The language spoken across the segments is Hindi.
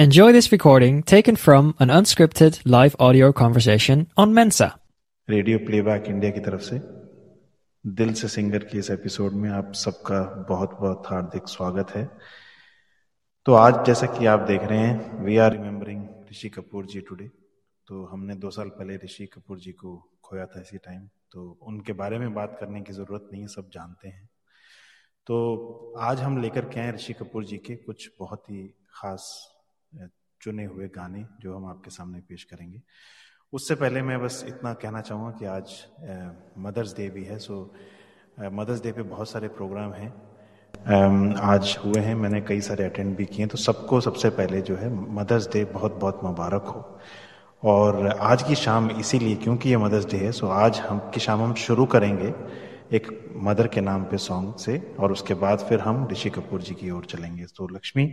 Enjoy this recording taken from an unscripted live audio conversation on Mensa. Radio playback India की तरफ़ से दिल से सिंगर की इस एपिसोड में आप सबका बहुत बहुत हार्दिक स्वागत है। तो आज जैसा कि आप देख रहे हैं we are remembering Rishi Kapoor ji today तो हमने दो साल पहले ऋषि कपूर जी को खोया था इसी टाइम तो उनके बारे में बात करने की ज़रूरत नहीं है सब जानते हैं। तो आज हम लेकर के आए ऋषि कपूर जी के कुछ बहुत ही खास चुने हुए गाने जो हम आपके सामने पेश करेंगे। उससे पहले मैं बस इतना कहना चाहूँगा कि आज मदर्स डे भी है सो मदर्स डे पे बहुत सारे प्रोग्राम हैं। आज हुए हैं, मैंने कई सारे अटेंड भी किए तो सबको सबसे पहले जो है मदर्स डे बहुत बहुत मुबारक हो। और आज की शाम इसीलिए क्योंकि ये मदर्स डे है सो आज हम, की शाम हम शुरू करेंगे एक मदर के नाम पे सॉन्ग से, और उसके बाद फिर हम ऋषि कपूर जी की ओर चलेंगे। तो लक्ष्मी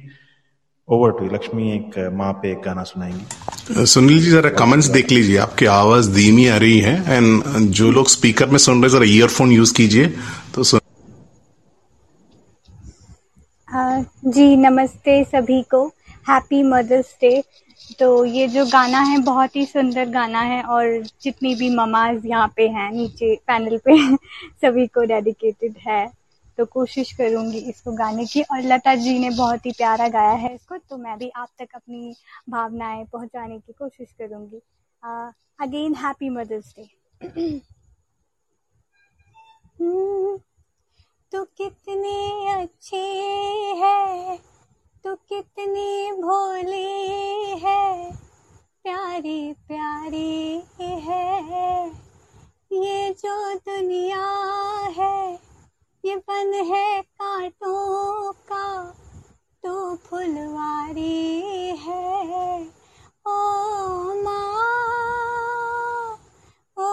ओवर टू लक्ष्मी एक माँ पे एक गाना सुनाएँगी। सुनील जी जरा कमेंट्स देख लीजिए। आपकी आवाज़ धीमी आ रही है एंड जो लोग स्पीकर में सुन रहे जरा ईयरफोन यूज़ कीजिए तो सुन जी नमस्ते सभी को। हैप्पी मदर्स डे तो ये जो गाना है बहुत ही सुंदर गाना है और जितनी भी ममाज यहाँ पे हैं नीचे पैनल पे सभी को डेडिकेटेड है। तो कोशिश करूँगी इसको गाने की। और लता जी ने बहुत ही प्यारा गाया है इसको तो मैं भी आप तक अपनी भावनाएँ पहुँचाने की कोशिश करूँगी। अगेन हैप्पी मदर्स डे तो कितनी अच्छी है तो कितनी भोली है, प्यारी प्यारी है। ये जो दुनिया है ये बन है कांटों का तो फुलवारी है। ओ माँ ओ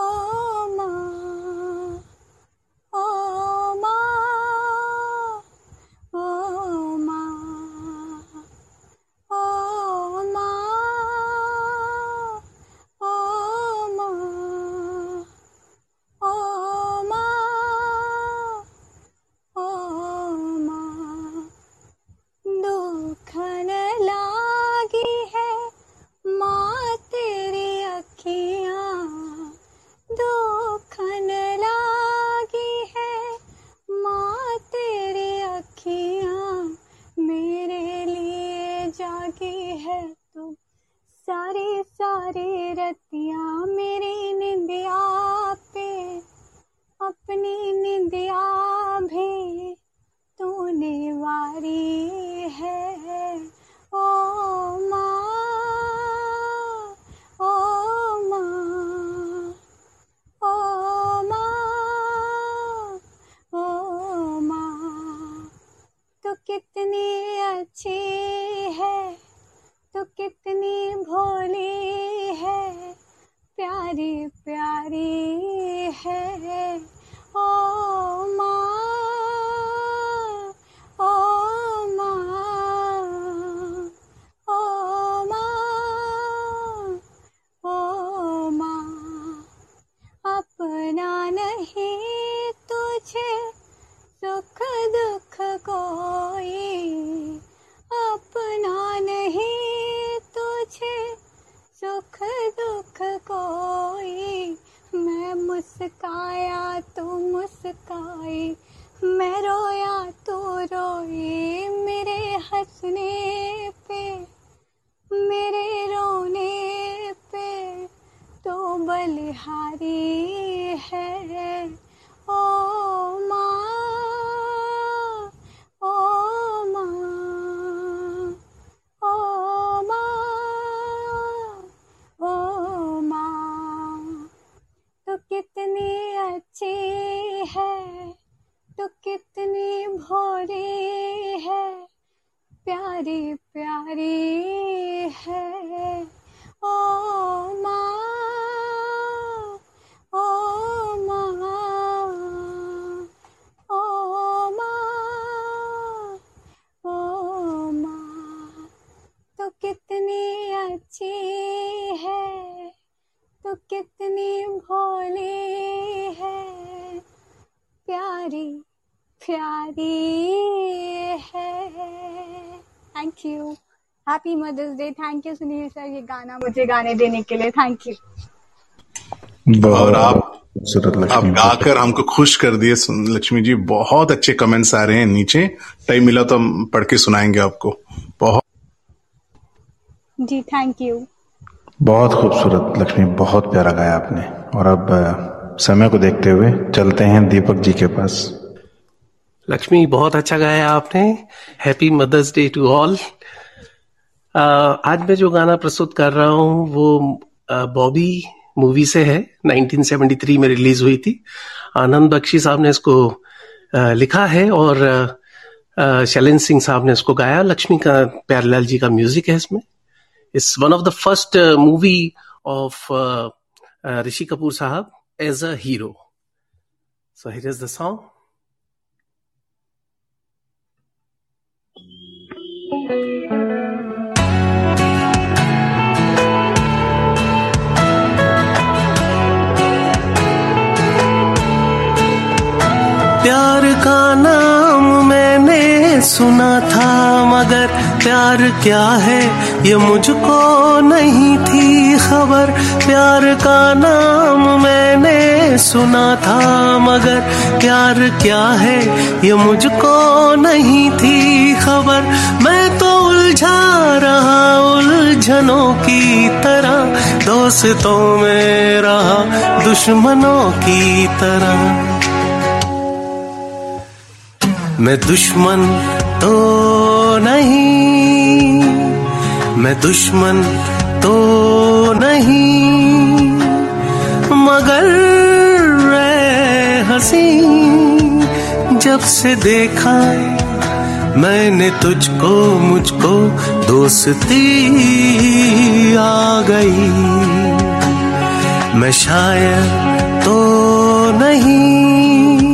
हरे happy mother's day thank you Sunil sir ये गाना मुझे गाने देने के लिए थैंक यू और आप आप गाकर हमको खुश कर दिए लक्ष्मी जी बहुत अच्छे कमेंट्स आ रहे हैं नीचे। टाइम मिला तो हम पढ़ के सुनाएँगे आपको। बहुत जी थैंक यू बहुत खूबसूरत लक्ष्मी बहुत प्यारा गाया आपने। और अब समय को देखते हुए चलते हैं दीपक जी के पास। लक्ष्मी बहुत अच्छा गाया आपने। Happy mother's day to all आज मैं जो गाना प्रस्तुत कर रहा हूँ, वो बॉबी मूवी से है। 1973 में रिलीज़ हुई थी। आनंद बख्शी साहब ने इसको लिखा है और शैलेंद्र सिंह साहब ने इसको गाया। लक्ष्मी का प्यारलाल जी का म्यूज़िक है इसमें। It's one of the first movie of Rishi Kapoor साहब as a hero. As a hero. So here का नाम मैंने सुना था, मगर प्यार क्या है? ये मुझको नहीं थी खबर। प्यार का नाम मैंने सुना था, मगर प्यार क्या है? ये मुझको नहीं थी खबर। मैं तो उलझा रहा, उलझनों की तरह। दोस्तों में रहा, दुश्मनों की तरह। मैं दुश्मन तो नहीं। मैं दुश्मन तो नहीं। मगर हसी जब से देखा मैंने तुझको मुझको दोस्ती आ गई। मैं शायद तो नहीं।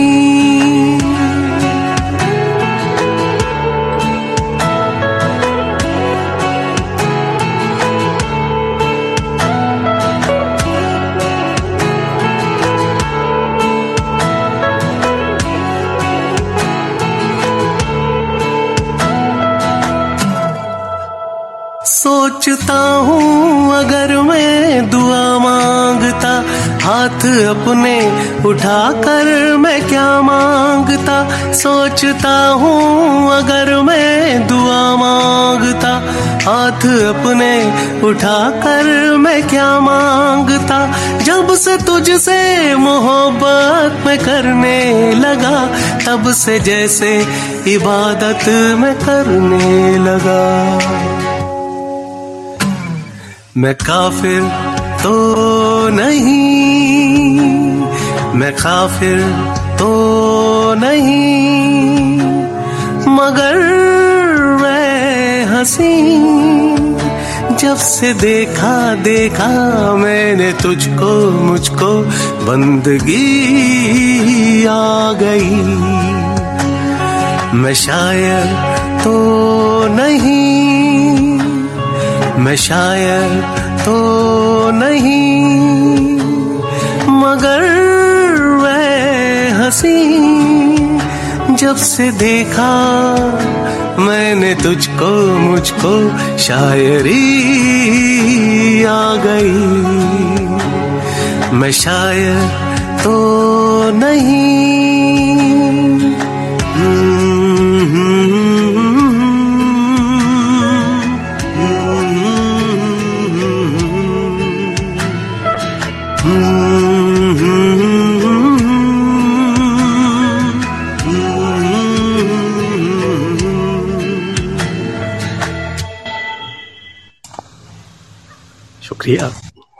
सोचता हूँ, अगर मैं दुआ माँगता, हाथ अपने उठा कर मैं क्या माँगता? सोचता हूँ, अगर मैं दुआ माँगता, हाथ अपने उठा कर मैं क्या माँगता? जब से तुझसे मोहब्बत में करने लगा, तब से जैसे इबादत में करने लगा। मैं काफिर तो नहीं। मैं काफिर तो नहीं। मगर मैं हसी, जब से देखा देखा मैंने तुझको, मुझको बंदगी आ गई। मैं शायर तो नहीं। मैं शायर तो नहीं, मगर वह हसी। जब से देखा मैंने तुझको, मुझको शायरी आ गई। मैं शायर तो नहीं। शुक्रिया।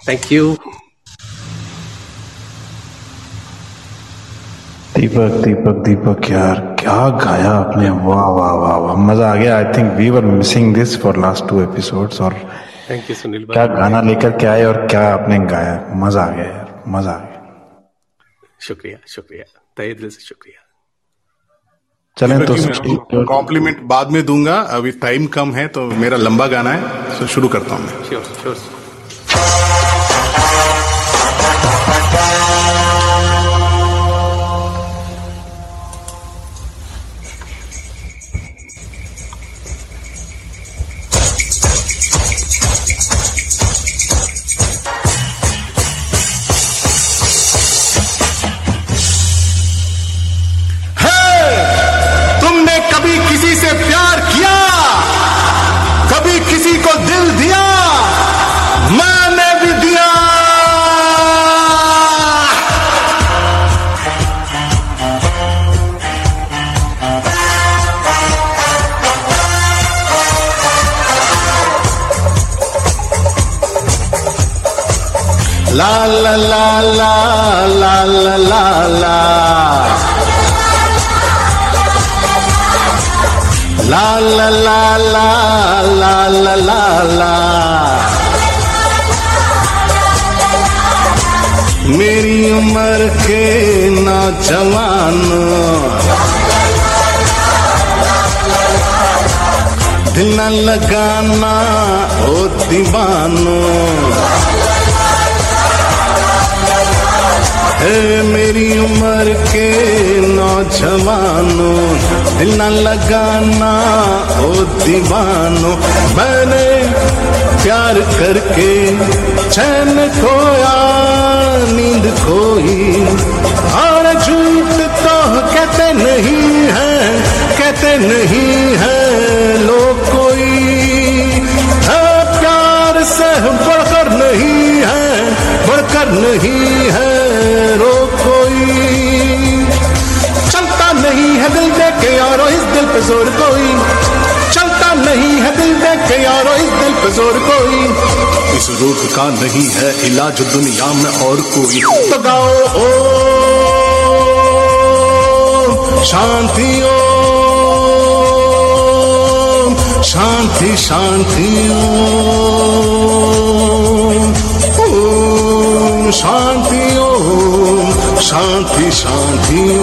थैंक यू दीपक दीपक दीपक यार क्या गाया आपने? वाह वाह वाह वाह मज़ा आ गया। I think we were missing this for last two episodes और थैंक यू सुनील क्या गाना लेकर के आए और क्या आपने गाया? मज़ा आ गया यार मज़ा आ गया। शुक्रिया शुक्रिया। तय दिल से शुक्रिया। चलें तो कॉम्प्लीमेंट बाद में दूँगा। अभी टाइम कम है तो मेरा लंबा गाना है तो शुरू करता हूँ मैं। Sure sure La la. La la la la la la la la. मेरी उम्र के नौजवान दिल लगाना ओ दीवानों है मेरी उम्र के नौजवानों, दिल न लगाना ओ दीवानों। मैंने प्यार करके चैन खोया, नींद खोई। और झूठ तो कहते नहीं है, कहते नहीं है लोग कोई। है प्यार से बढ़कर नहीं है, बढ़कर नहीं है है दिल देख के यारो इस दिल पे ज़ोर कोई। चलता नहीं है दिल देख के यारो इस दिल पे ज़ोर कोई। इस रोग का नहीं है इलाज दुनिया में और कोई। तो गाओ ओ शांति ओ शांति शांति ओ। शांति शांति शांति बात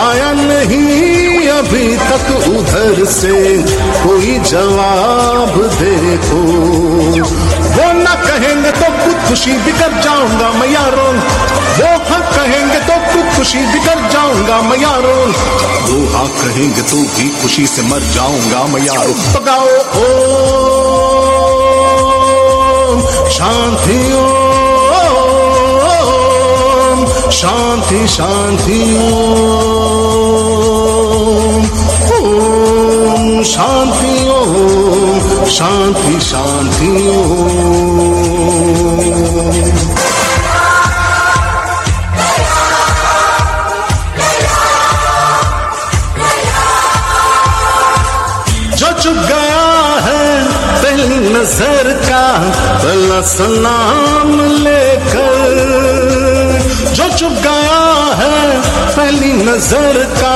आया नहीं अभी तक उधर से कोई जवाब देखो। वो ना कहेंगे तो खुद खुशी बिकर जाऊँगा मैं वो हाँ कहेंगे तो खुद खुशी बिकर जाऊँगा मैं यारों वो हाँ कहेंगे तो भी खुशी से मर जाऊँगा मैं यारों तो ओ शांति शांति शांति। ओम शांति ओम शांति शांति ओम। नज़र का पहला सलाम जो चुप गया है, पहली नज़र का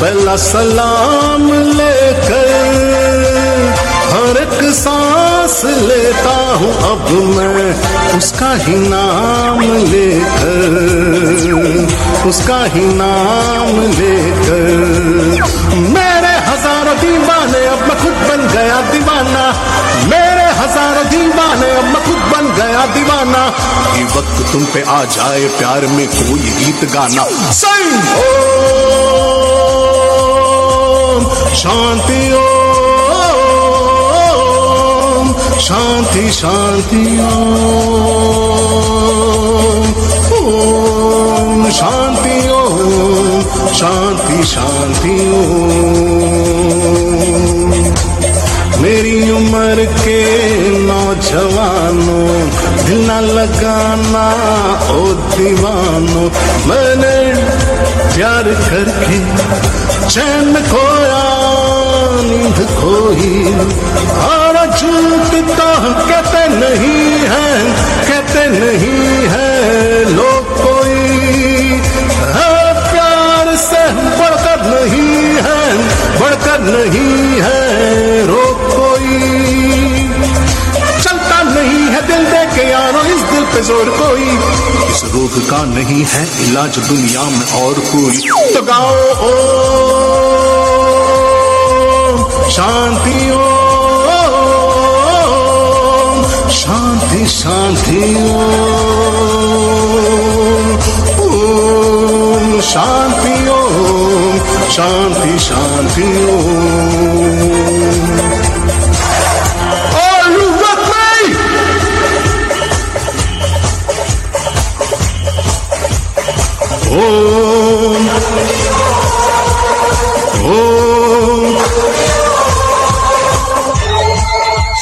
पहला सलाम लेकर। हर एक सांस लेता हूँ अब मैं, उसका ही नाम लेकर। उसका ही नाम लेकर। मेरे हज़ारों दीवाने अब मैं खुद बन गया दीवाना। दीवाने अब मैं खुद बन गया दीवाना। ये वक्त तुम पे आ जाए प्यार में कोई गीत गाना। सही ओ शांति ओम, शांति शांति ओम शांति ओम, शांति शांति ओम। मेरी उम्र के नौजवानों दिल न लगाना, ओ दीवानों, मैंने प्यार करके चैन खोया, नींद खोई। और झूठ तो कहते नहीं है, कहते नहीं है लोग कोई। का नहीं है इलाज दुनिया में और कोई। तो गाओ, ओ, शांति ओ, शांति शांति ओम शांति ओम शांति शांति, ओम। ओम ओम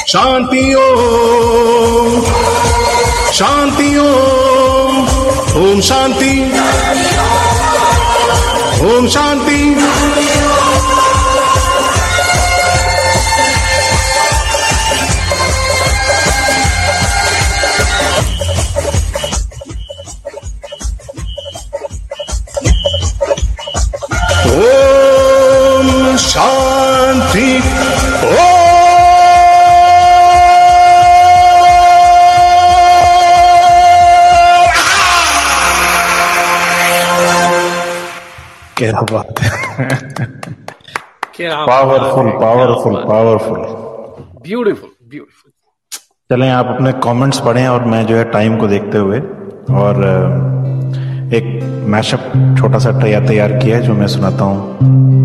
शांति ओम शांति ओम ओम शांति ओम शांति क्या बात है क्या powerful powerful powerful beautiful beautiful चलें आप अपने कमेंट्स पढ़ें और मैं जो है टाइम को देखते हुए और एक मैशअप छोटा सा तैयार तैयार किया है जो मैं सुनाता हूँ।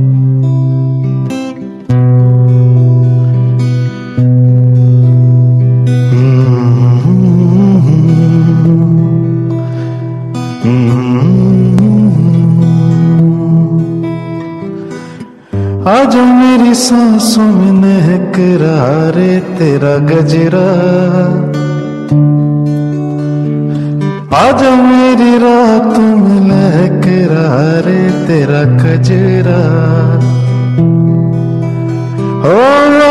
सांसों में महक रहा रे तेरा गजरा। आज मेरी रातों में लहक रहा रे तेरा गजरा। ओ,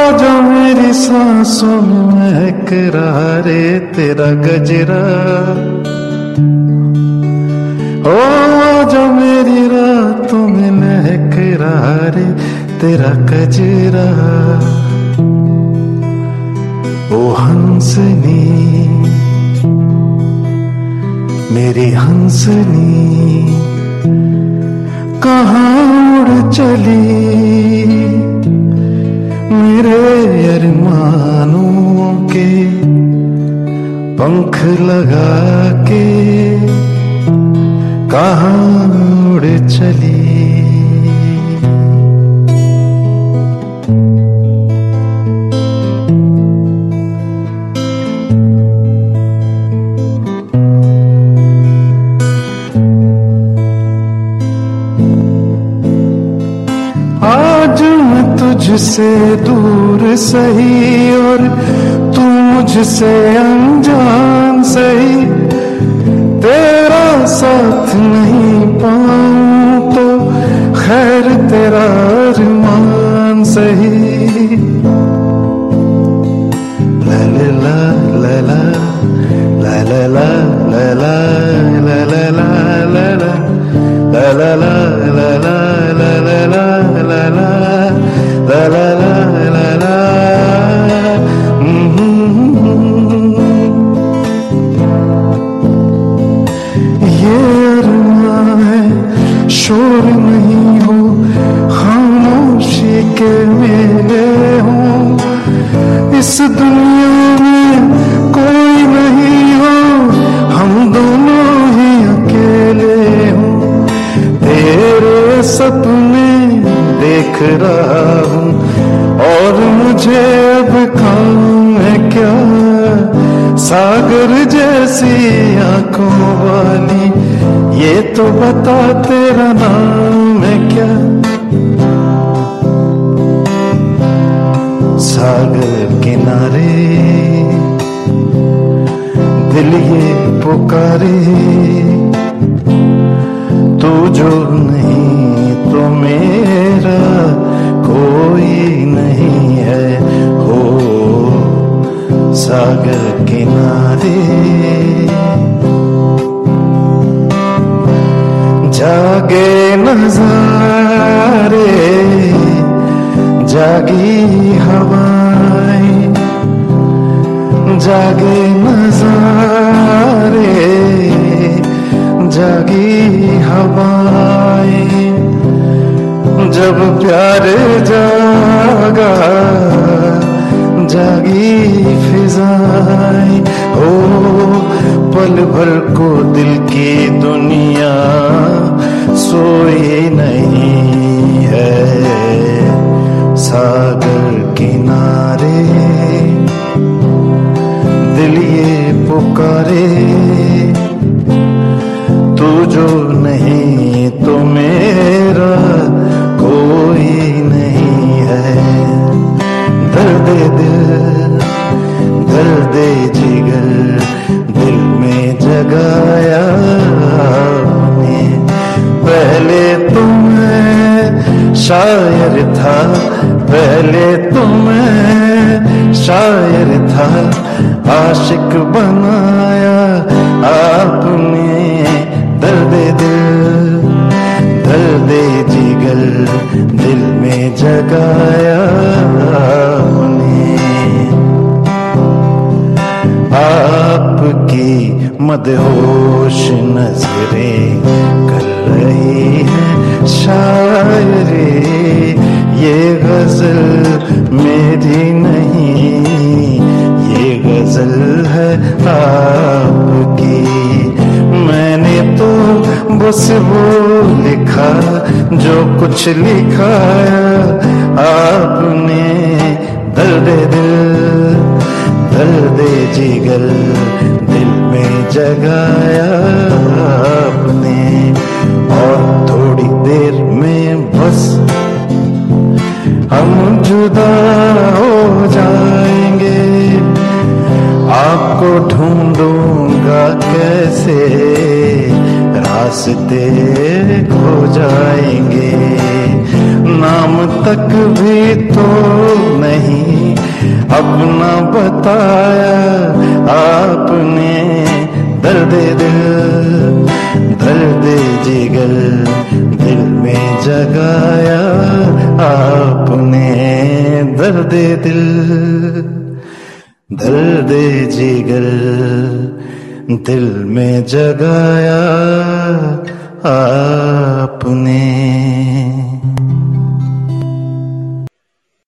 आज मेरी सांसों में महक रहा रे तेरा गजरा। ओ जो मेरी रातों में महक रहा रे तेरा कजरा, ओ हंसनी, मेरी हंसनी, कहाँ उड़ चली? मेरे अरमानों के पंख लगा के कहाँ उड़ तुझसे दूर सही और तू मुझसे अनजान सही। तेरा साथ नहीं पाऊँ तो खैर तेरा क्या सागर किनारे दिल ये पुकारे, तू जो नहीं तो मेरा कोई नहीं है। हो सागर किनारे जागे नजारे जागी हवाएँ जागे नजारे जागी हवाएँ। जब प्यार जागा जागी फिजाएँ हो, पल भर को दिल की दुनिया सोई नहीं है। सागर किनारे दिल ये पुकारे, तू जो नहीं तो मेरा कोई नहीं है। दर्द दिल दर्द जिगर, दिल में जगाया ने पहले तुम शायर था, पहले तो मैं शायर था। आशिक बनाया आपने दर्द दिल, दर्द जिगर, दिल में जगाया आपकी मदहोश नज़रें कर रही है। शायरे ये गज़ल मेरी नहीं, ये गज़ल है आपकी। मैंने तो बस वो लिखा, जो कुछ लिखाया आपने दर्द दिल दर्द जिगर, दिल में जगाया आपने। और थोड़ी देर में बस, हम जुदा हो जाएँगे। आपको ढूंढूँगा कैसे, रास्ते खो जाएँगे। नाम तक भी तो नहीं। अपना बताया आपने दर्द दिल, दर्द जिगर दिल में जगाया आपने दर्द दिल, दर्द जिगर दिल में जगाया आपने।